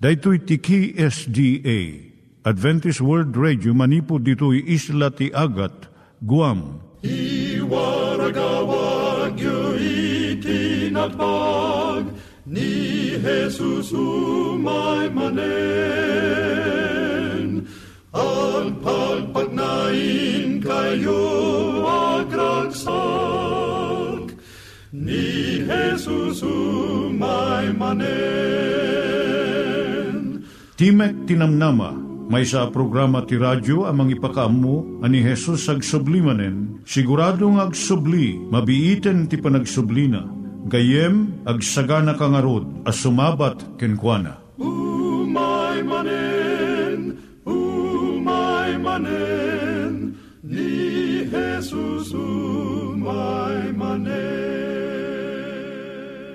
Daitui tiki SDA Adventist World Radio manipud ditui isla ti Agat Guam. I waragawag yu itinatpag ni Jesus umay manen. Ang pagpagnain kayo agkansak ni Jesus umay manen. Timek Tinamnama, may sa programa ti radyo amang ipakaamu ani Jesus ag sublimanen, siguradong ag subli, mabiiten ti panagsublina, gayem ag sagana kangarod as sumabat kenkwana. Umay manen, umay manen, ni Jesus umay manen.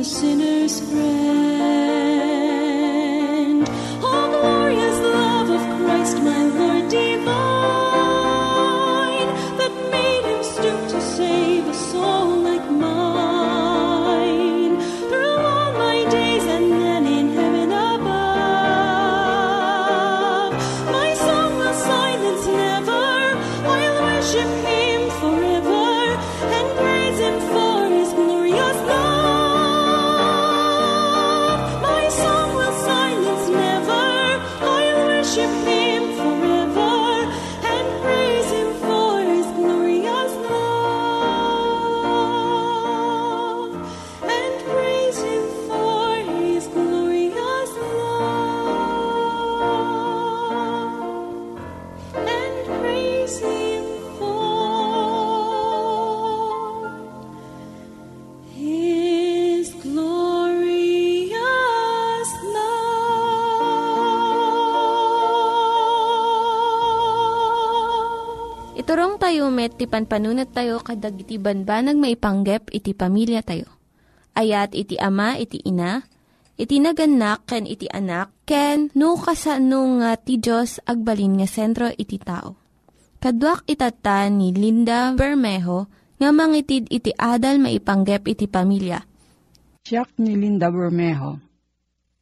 The sinner's friend. Iturong tayo met, ti panpanunat tayo kadag iti banbanag maipanggep iti pamilya tayo. Ayat iti ama, iti ina, iti naganak, ken iti anak, ken no kasano nga ti Diyos agbalin nga sentro iti tao. Kaduak itata ni Linda Bermejo nga mangitid iti adal maipanggep iti pamilya. Siyak ni Linda Bermejo.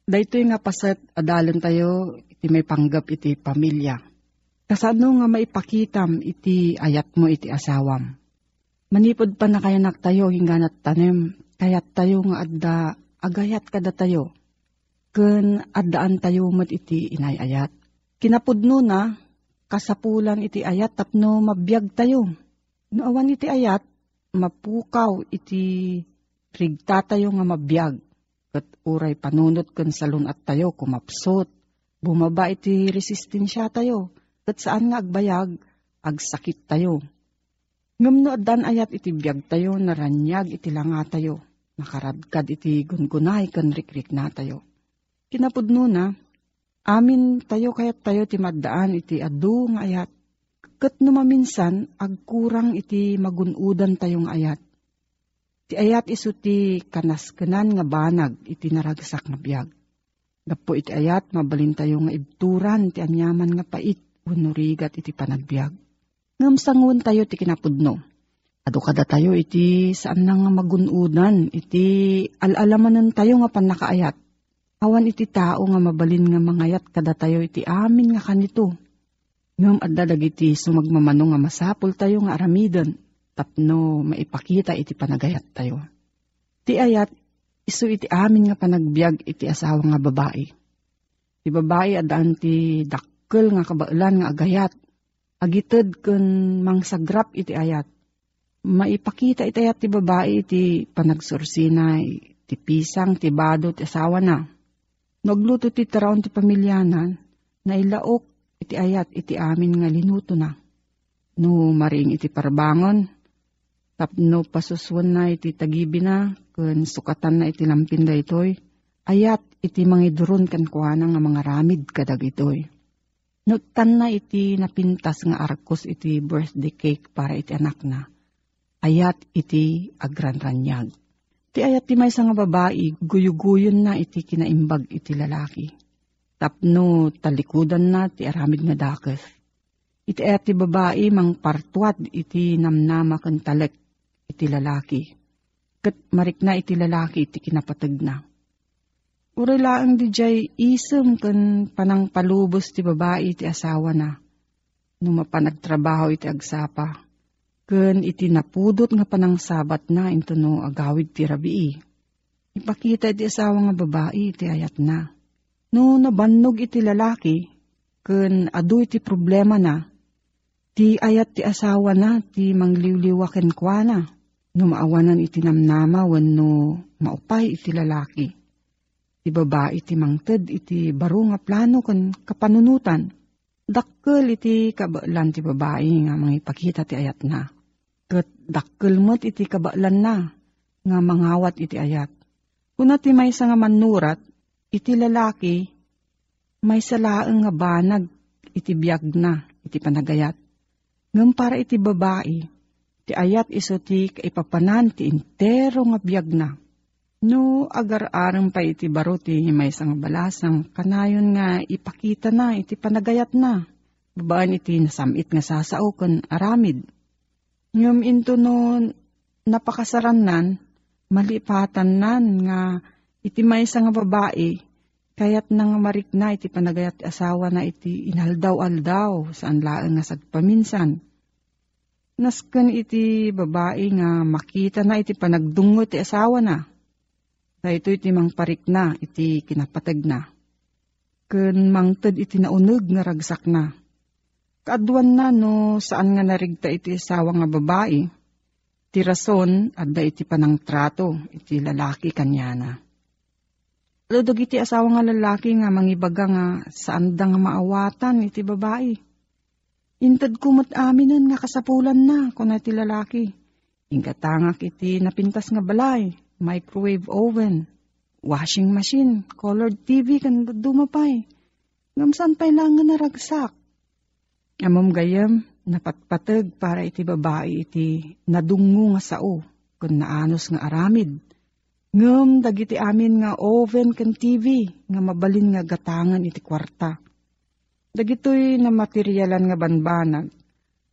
Daytoy nga paset adalan tayo iti may panggap iti pamilya. Kasano nga maipakitam iti ayat mo iti asawam. Manipod pa na kayanak tayo hingganat tanem, kayat tayo nga adda agayat kada tayo. Ken addaan tayo mat iti inayayat. Kinapudno na, kasapulan iti ayat tapno mabiyag tayo. No awan iti ayat, mapukaw iti rigta tayo nga mabiyag. Kat uray panunot ken salun at tayo kumapsot. Bumaba iti resistensya tayo. Kat saan nga agbayag, agsakit tayo. Ngam no addan ayat iti biyag tayo, naranyag iti langa tayo. Nakaradkad iti gungunay kan rikrik na tayo. Kinapudno na, amin tayo kayat tayo ti maddaan iti adu nga ayat. Kat numaminsan, agkurang iti magunudan tayong ayat. Ti ayat iso ti kanaskenan nga banag iti naragsak nga biyag. Gapo iti ayat, mabalin tayo nga ibturan ti anyaman nga pait, unurigat iti panagbiag. Ngam sangun tayo ti kinapudno. Ado kada tayo iti saan na nga magunudan, iti alalaman tayo nga panakaayat. Awan iti tao nga mabalin nga mangayat kada tayo iti amin nga kanito. Ngam adda dagiti sumagmamano nga masapul tayo nga aramidon, tapno maipakita iti panagayat tayo. Ti ayat, isu iti amin nga panagbiag iti asawa nga babae. Ti babae adaan ti dakkel nga kabailan nga agayat. Agited kun mangsagrap iti ayat. Maipakita iti ayat ti babae iti panagsursinay, ti pisang, ti bado, ti asawa na. Nagluto ti taraon ti pamilyanan, na ilaok iti ayat iti amin nga linuto na. No maring iti parbangon, tapno pasuswan na iti tagibi na, kun sukatan na iti lampin da itoy, ayat iti mangidurun kan kuana nga mga ramid kadag itoy. Nutan na iti napintas nga arkos iti birthday cake para iti anak na. Ayat iti agranranyag. Ti ayat ti may nga babae, guyuguyon na iti kinaimbag iti lalaki. Tapno talikudan na ti aramid nga dakes. Iti ayat ti babae mang partuat iti namnama kan talek iti lalaki. Kat marik na iti lalaki iti kinapatag na. Uri laang di jay isem kan panang palubos ti babae iti asawa na. Nung mapanagtrabaho iti agsapa. Ken iti napudot nga panang sabat na into no agawid ti rabii. Ipakita iti asawa nga babae iti ayat na. No nabannog iti lalaki, ken adu iti problema na, ti ayat ti asawa na, ti mangliwliwaken kwa. No maawanan iti namnama wenno maupay iti lalaki. Ti babae iti mangted iti baro nga plano ken kapanunutan. Dakkel iti kabailan ti babae nga mangipakita ti ayat na. Ket dakkel met iti kabailan na nga mangawat iti ayat. Kuna ti may nga manurat, iti lalaki, may salaang nga banag iti biyag na, iti panagayat. Ngam para iti babae, ti ayat iso ti kaipapanan ti intero nga biyag na. No, agar-arang pa iti baro ti may nga balasang, kanayon nga ipakita na, iti panagayat na. Babaan iti nasamit nga sasao kon aramid. Ngam into no napakasaran nan, malipatan nan nga iti may nga babae, kayat nang marik na iti panagayat asawa na iti inaldaw-aldaw saan laeng nga sagpaminsan. Nasken iti babae nga makita na iti panagdungo ti asawa na. Sa ito iti mangparik na iti kinapatag na. Ken mangted iti naunog nga ragsak na. Kaadwan na no saan nga narigta iti asawa nga babae. Ti rason adda iti panangtrato iti lalaki kanyana. Ludog iti asawa nga lalaki nga mangibaga nga saan da nga maawatan iti babae. Intad kumot aminan nga kasapulan na kuna iti lalaki. Ingkatangak iti napintas nga balay, microwave oven, washing machine, colored TV kan dumapay. Ngamsan pa'y lang nga naragsak. Amom gayam, napatpatag para iti babae iti nadungo nga sao, kun naanos nga aramid. Ngem dagiti amin nga oven ken TV nga mabalin nga gatangan iti kwarta. Dagitoy na materyalan nga banbanag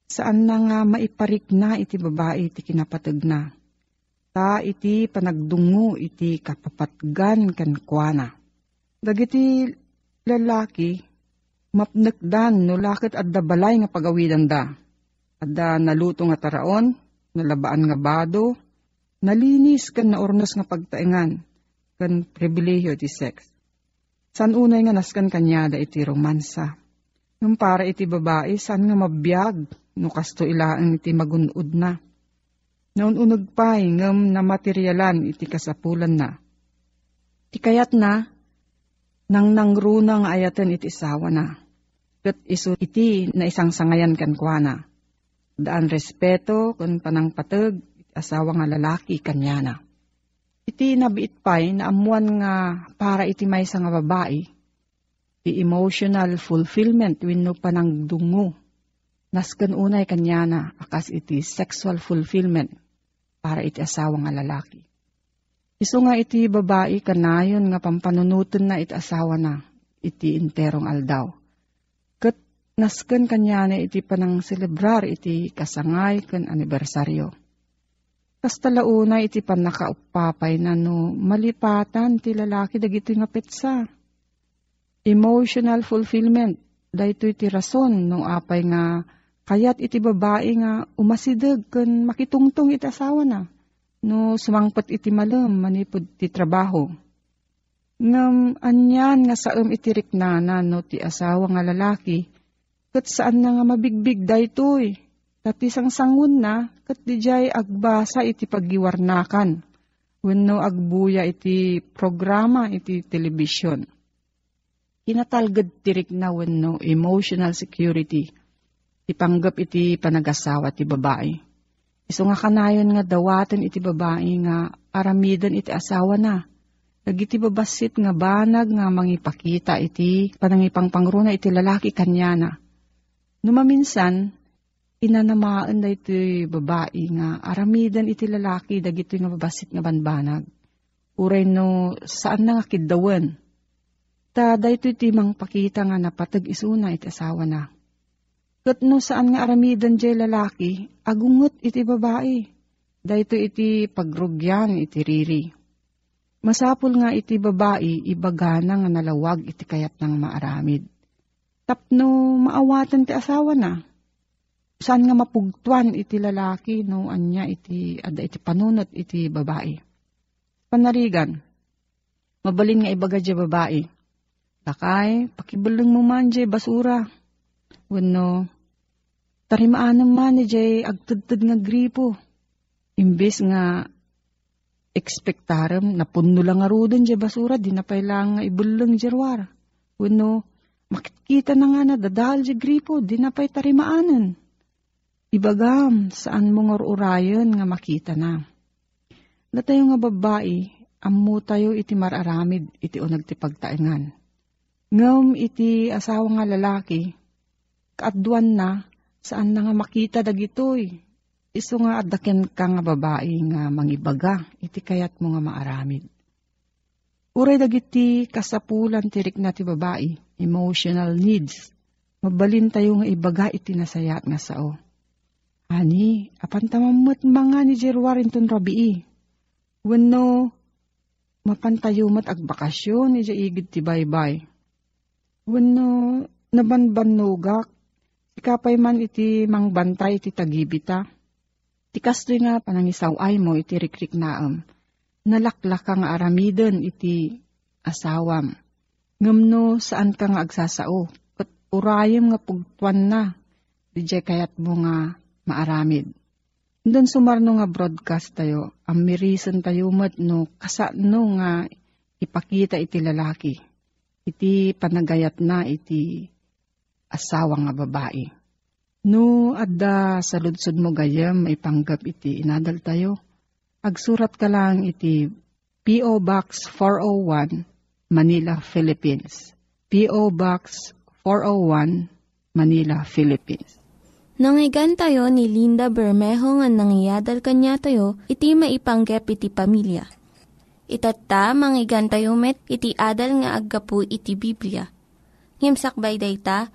Saan na nga maiparik na iti babae iti kinapatag na. Ta iti panagdungo iti kapapatgan kan kuana. Dagiti lalaki, mapnekdan no lakit adda balay nga pagawidan da. Adda naluto nga taraon, nalabaan nga bado, nalinis kan naornos nga pagtaingan, kan pribilehiyo ti sex. San unay nga naskan kanyada iti romansa. Nung para iti babae, saan nga mabiyag, no kasto ilaan iti magunod na. Naununag pa, ngam na materyalan iti kasapulan na. Ti kayat na, nang nangruna nga ayatan iti isawa na. Kat iso iti na isang sangayan kan kuana. Daan respeto kun panang patag iti asawa nga lalaki kanyana. Iti nabiit pa'y na amuan nga para iti maysa nga babae. Ti emotional fulfillment wenno panang dungo. Nasken unay kanyana akas iti sexual fulfillment para iti asawa nga lalaki. Iso nga iti babae kanayon nga pampanunutan na iti asawa na iti interong aldaw. Kat nasken kanyana iti panang celebrar iti kasangay ken anibersaryo. Kas talauna iti panakaupapay na no malipatan ti lalaki dagito nga petsa. Emotional fulfillment, dahito iti rason no apay nga kayat iti babae nga umasidag ken makitungtong iti asawa na. No sumangpat iti malam manipod ti trabaho. Ngam anyan nga saem iti riknana no ti asawa nga lalaki, kat saan na nga mabigbig daytoy. Tati sang sangun na, kat di jay agbasa iti paggiwarnakan. Wenno agbuya iti programa iti telebisyon. Kinatalgad tirik na wenno emotional security. Ipanggap iti panagasawa ti babae. Iso nga kanayon nga dawaten iti babae nga aramidan iti asawa na. Dagiti babasit nga banag nga mangipakita iti panangipang pangruna iti lalaki kanyana. Numaminsan, inanamaan da iti babae nga aramidan iti lalaki dagito nga babasit nga banbanag. Uray no saan na nga kidawan. Ta dayto iti mangpakita nga napatag isuna iti asawa na. Kat no saan nga aramidan jay lalaki, agungot iti babae. Dayto iti pagrugyan iti riri. Masapul nga iti babae, ibagana nga nalawag iti kayat ng maaramid. Tapno maawatan ti asawa na. Saan nga mapugtuan iti lalaki no anya iti ada iti panunot iti babae. Panarigan, mabalin nga ibaga di babae. Lakay, pakibaleng mo man di basura. Wano, tarimaan man ni jay agtudtud nga gripo. Imbis nga ekspektarem na punno lang nga rudon di basura, di na pailang nga ibulong jarwar. Wano, makikita na nga na dadahal di gripo, di na pa'y tarimaanan. Ibagam, saan mo nga urayon nga makita na. Natayo nga babae, ammo tayo iti mararamid iti unag ti pagtaingan. Ngam iti asawa nga lalaki, kaadwan na, saan na nga makita dagitoy. Iso nga adaken ka nga babae nga mangibaga, iti kayat mo nga maaramid. Uray dagiti kasapulan tirik na ti babae, emotional needs. Mabalin tayo nga ibaga iti nasayat nga sao. Ani, apan tamamot mga ni Jerwarinton rabii. Wano, mapantayo mat agbakasyon ni igid ti baybay. Wano, nabanbanogak, ikapay man iti mangbantay iti tagibita. Ti kastoy nga panangisaw ay mo iti rikrik naam. Nalaklak ka nga aramiden iti asawam. Ngamno saan ka nga agsasao. Kat urayem nga pugtuan na. Di kayat mo nga maaramid. Doon sumarno nga broadcast tayo, ang mirisan tayo mat no, kasano nga ipakita iti lalaki. Iti panagayat na iti asawa nga babae. No, adda sa ludsod mo gayam, ipanggap iti inadal tayo. Agsurat ka lang iti P.O. Box 401, Manila, Philippines. P.O. Box 401, Manila, Philippines. Nangyigan tayo ni Linda Bermejo nga nangyadal kanya tayo, iti maipanggep iti pamilya. Itatta, manggigan tayo met, iti adal nga aggapu iti Biblia. Ngimsakbay day ta,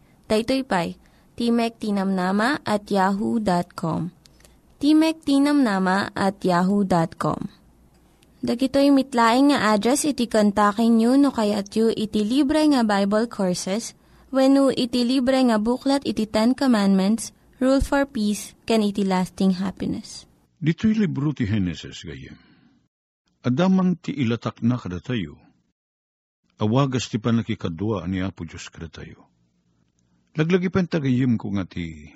Daytoy pa'y Timek Tinamnama at yahoo.com. Timek Tinamnama at yahoo.com. Dagitoy mitlaing nga address iti kontakin nyo no kayat yu iti libre nga Bible Courses when iti libre nga buklat iti Ten Commandments, Rule for Peace, can iti lasting happiness. Dito'y libro ti Genesis gayem. Adaman ti ilatak na kada. Awagas ti panakikadwa ni Apo Diyos kada tayo. Laglagi pa tagayim ko nga ti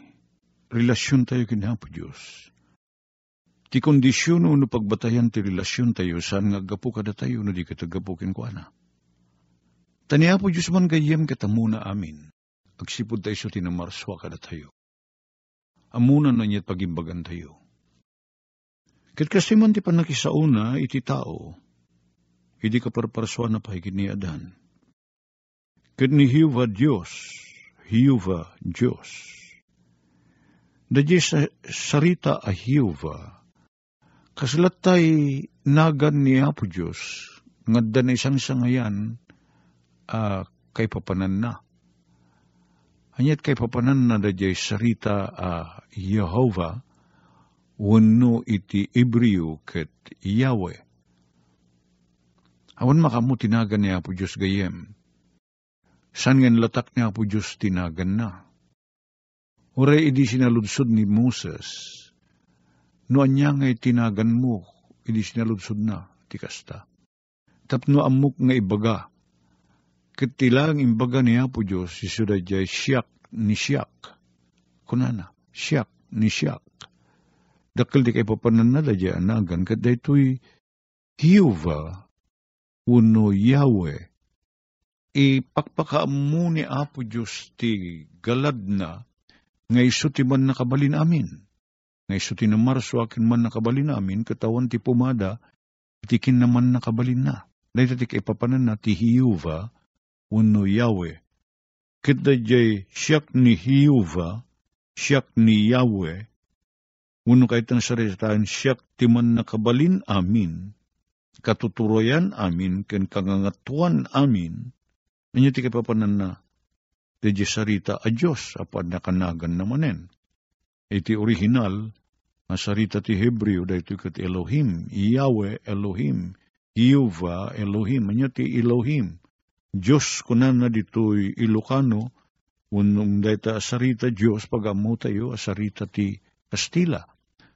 relasyon tayo kin Apo Diyos. Ti kondisyon no pagbatayan ti relasyon tayo saan nga gapu kada tayo no di katagapukin ko ana. Tani Apo Diyos man gayem katamuna amin. Agsipod tayo so tinamarswa kada tayo. Amuna na niya't pagimbagan tayo. Kat kasi man ti panakisauna iti tao, hindi ka parparaswa na pahigit ni Adan. Kat ni Hiuva Diyos, Hiuva Diyos. Dadya sa sarita a Hiuva, kasalat tay nagan ni Apo Diyos, nga na isang sangayan, uh, kay papanan na. Hanyat kay papanan na dadya sarita a Yehovah, wano iti Ibriyo ket Yahweh. Awan makamu tinagan niya po Diyos gayem. San nga latak niya po Diyos tinagan na. Uray idi sinaludsod ni Moses. No anya nga tinagan mo, idi sinaludsod na, ti kasta. Tapno amok nga ibaga. Ket tilang imbaga niya po Diyos, si Sudayjay siyak ni siyak. Kunana, siyak ni siyak dakkel di kay papanan na dadya anagan, kat daytoy Hiyova, uno Yahweh, ipakpakaamu ni Apo Diyos ti galad na, nga iso ti man nakabalin amin. Nga iso ti namarso akin man nakabalin amin, katawan ti pumada, itikin naman nakabalin na. Dahil ti kay papanan na ti Hiyova, uno Yahweh. Kit dadyay siyak ni Hiyova, siyak ni Yahweh, Uno kahit ang saritaan siyak timan nakabalin amin, katuturoyan amin, ken kangangatuan amin, nanyo ti kapapanan na, di sarita a Diyos, apad nakanagan namanen. Iti original, nga sarita ti Hebreo, dahito kat Elohim, Yahweh Elohim, Yehovah Elohim, anya ti Elohim. Diyos kunan na dito'y Ilocano, unong dayta sarita Diyos, pag tayo, asarita ti Kastila.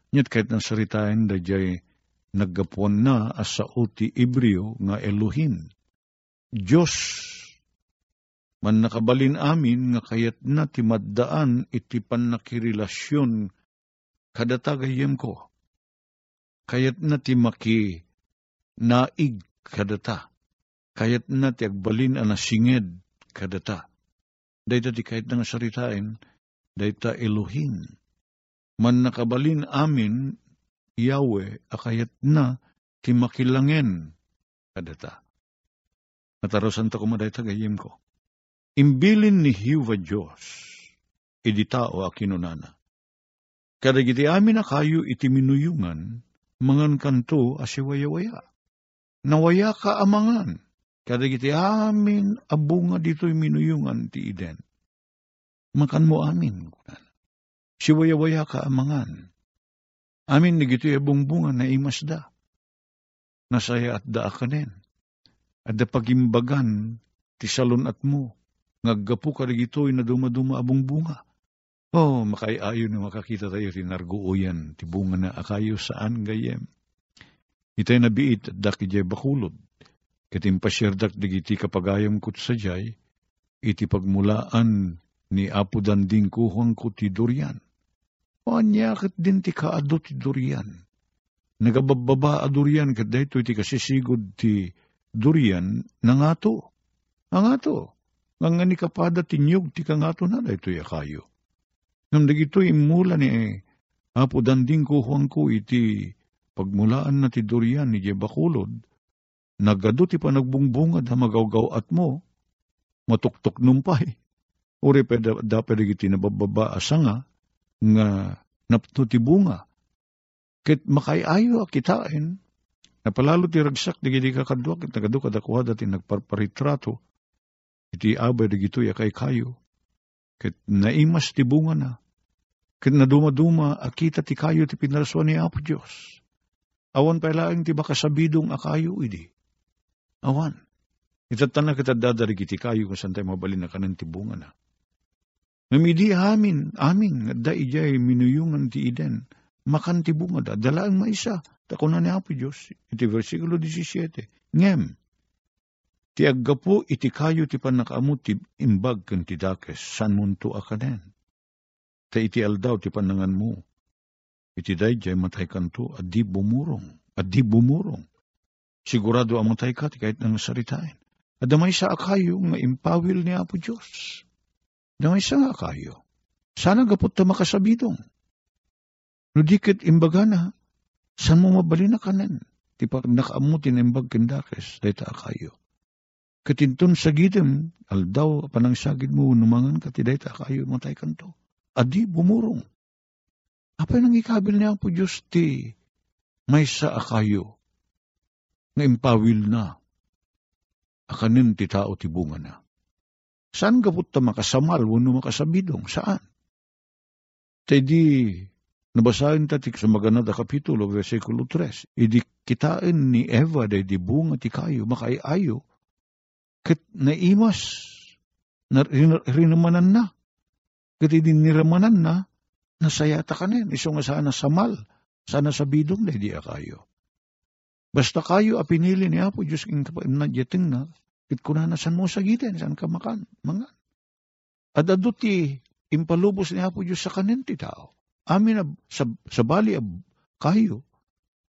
Nyat kahit ng saritain da jay naggapuan na asa uti Ibreo nga Elohim. Diyos, man nakabalin amin nga kayat na timaddaan iti panakirilasyon kadatagayem ko. Kayat na ti maki naig kadata. Kayat na ti agbalin ana singed kadata. Dayta ti kahit nga saritain, dayta Elohim man nakabalin amin, Yahweh, akayat na, timakilangen, kadata. Natarosan ta kumaday tagayim ko. Imbilin ni Hiwa Diyos, idi tao akinunana. Kadagiti amin na kayo iti minuyungan, mangan kanto asiwaya-waya. Nawaya ka amangan, kadagiti amin abunga dito'y minuyungan ti iden. Makan mo amin, kunan siwaya-waya ka amangan. Amin nagito bunga na imasda. Nasaya at daa kanen. At pagimbagan ti salon at mo. Ngaggapu ka nagito'y na dumaduma abong bunga. Oh, makayayo na makakita tayo rinarguoyan ti bunga na akayo saan gayem. Itay nabiit at daki jay bakulod. Katim pasyerdak digiti kapagayam kut sa jay, iti pagmulaan ni Apo Danding kuhang ko ti Durian. Anyakit din ti kaado ti durian. Nagabababa a durian kat dahito ti kasisigod ti durian nangato. Nangato. Nga nga ni kapada ti nyug ti kangato na dahito ya kayo. Ngam dagito imula ni Apo danding ko huwang ko iti pagmulaan na ti durian ni Jebakulod, nagado ti panagbungbungad ha magawgaw at mo, matuktok numpay. Uri pa dapat iti nabababa asanga nga napto ti bunga. Kit makayayo akitain, napalalo ti ragsak di gidi kakadwa, kit nagado kadakuha dati nagparparitrato, iti abay di gito ya kay kayo. Kit naimas ti bunga na, kit naduma-duma akita ti kayo ti pinaraswa ni Apo Diyos. Awan pa laing ti makasabidong akayo idi. Awan. Itatana kita dadarig iti kayo kung saan tayo mabalin na kanan ti bunga na. Namidi amin, amin, da ijay minuyungan ti iden, makan ti bunga da, dalaang maisa, tako na ni Apo Diyos, iti versikulo 17, ngem, ti aggapo iti kayo ti panakaamot ti imbag kan ti dakes, san munto akanen. Ta iti aldaw ti panangan mo, iti dayjay matay kanto, at di bumurong, at di bumurong. Sigurado ang matay ka, ti kahit nang saritain. At damay sa akayo nga impawil ni Apo Diyos. Damay sa nga kayo. Sana gapot ta makasabidong. No dikit imbaga na, san mo mabali na kanan? Ti pa nakaamutin imbag kindakes, dayta akayo. Katinton sa gidem, aldaw panang sagid mo, numangan ka ti dayta akayo, matay kanto. Adi bumurong. Apay nang ikabil niya po Diyos ti may sa akayo nga impawil na akanin ti tao ti bunga na. Saan gabot ta makasamal wano makasabidong? Saan? Tay di nabasahin tatik sa magana da kapitulo versikulo 3. Idi kitain ni Eva day di bunga ti kayo makaiayo kat naimas na rinamanan na. Kat idi niramanan na nasayata kanin. Iso nga sana samal. Sana sabidong day di kayo. Basta kayo a pinili ni Apo Diyos king nadyating na, it kuna na san mo sagitin, san ka makan, mga. At aduti, impalubos ni Apo Diyos sa kanin ti tao. Amin na, sa, sa bali ab, kayo,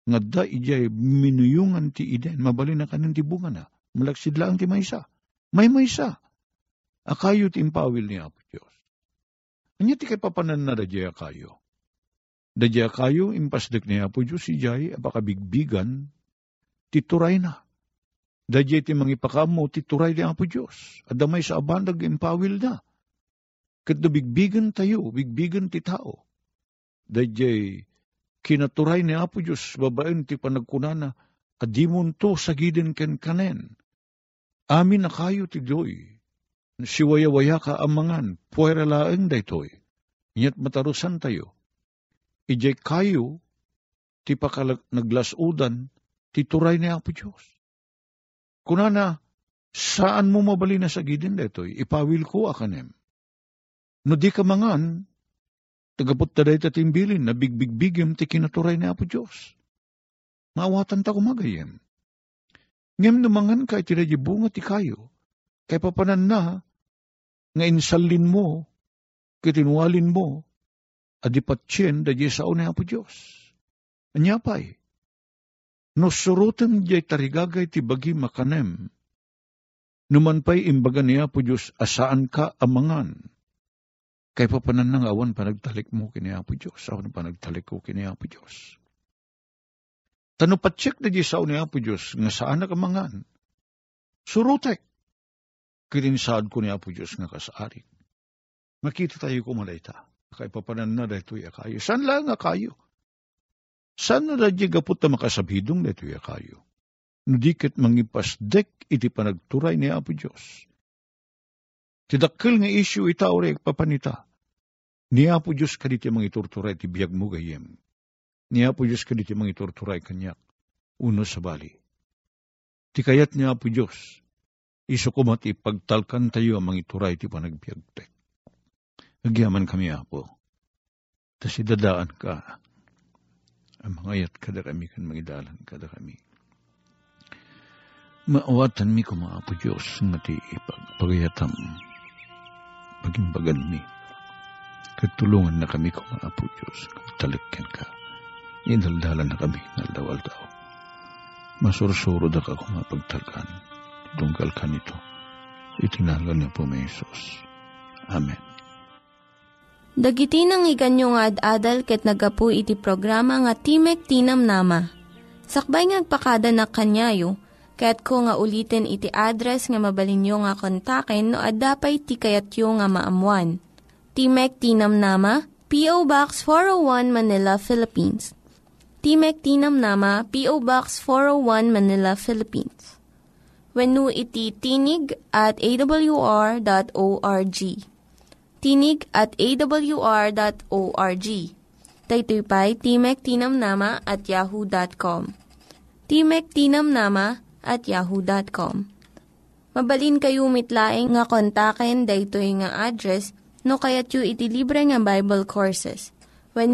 nga da ijay minuyungan ti iden, mabali na kanin ti bunga na, malaksid lang ti maysa. May maysa. Akayo ti impawil ni Apo Diyos. Anya ti kay papanan na dadya kayo. Dadya kayo, impasdek ni Apo Diyos, ijay, apakabigbigan, tituray na. Dadya ti mangipakamo, tituray ni Apo Diyos. At damay sa abandag impawil na. Kat bigbigan tayo, bigbigan ti tao. Dadya kinaturay ni Apo Diyos, babaen ti panagkunana, at di mo to sagidin ken kanen. Amin na kayo ti doy. Siwaya-waya ka amangan, puwera laeng daytoy. Inyat matarusan tayo. Ijay kayo, ti pakalag naglasudan, tituray ni Apo Diyos. Kunana, saan mo mabali na sa gidin detoy, ipawil ko akanem. No di ka mangan, tagapot ta dahi tatimbilin na bigbigbigim ti kinaturay ni Apo Diyos. Maawatan ta kumagayem. Ngem numangan ka iti bunga ti kayo, kay papanan na, nga insalin mo, kitinwalin mo, adipatsyen da di sao ni Apo Diyos. Anyapay, no surutan jay tarigagay ti bagi makanem, numan pa'y imbaga niya po Diyos, asaan ka amangan, kay papanan ng awan panagtalik mo kini Apo Diyos, awan panagtalik ko kini Apo Diyos. Tano patsik na di sao ni Apo Diyos, nga saan na kamangan, surutek, kininsaad ko ni Apo Diyos nga kasarik. Makita tayo kumalayta, kay papanan na dahito kayo. San lang nga kayo? San na radya gapot na makasabidong dahito kayo? Nudikit mangipasdek iti panagturay ni Apo Diyos. Tidakkel nga isyu itaw rin papanita. Ni Apo Diyos kaditi mangiturturay ti biyag mo gayem. Ni Apo Diyos kaditi mangiturturay kanyak. Uno sa bali. Ti kayat ni Apo Diyos. Iso kumati pagtalkan tayo ang mangituray ti panagbiagtek. Nagyaman kami, Apo. Tas idadaan ka. Ang mga ayat kada kami kan magidalan kada kami. Maawatan mi ko mga Apo Diyos nga ti ipagpagayatam. Pagimbagan mi. Katulungan na kami ko mga Apo Diyos. Talikyan ka. Indaldalan na kami naldawal tao. Masursuro da ka kung mapagtalkan. Tunggal ka nito. Itinalan niya po may Jesus. Amen. Dagiti nang iganyo nga ad-adal ket nagapu iti programa nga Timek Tinam Nama. Sakbay ngagpakada na kanyayo, ket ko nga ulitin iti address nga mabalinyo nga kontaken no ad-dapay tikayatyo nga maamuan. Timek Tinam Nama, P.O. Box 401 Manila, Philippines. Timek Tinam Nama, P.O. Box 401 Manila, Philippines. When iti tinig at awr.org. Tinig at awr.org. Daytoy pa'y Timek Tinamnama at yahoo.com. Timek Tinamnama at yahoo.com. Mabalin kayo mitlaeng nga kontaken daytoy nga address no kayat yu iti libre nga Bible Courses. When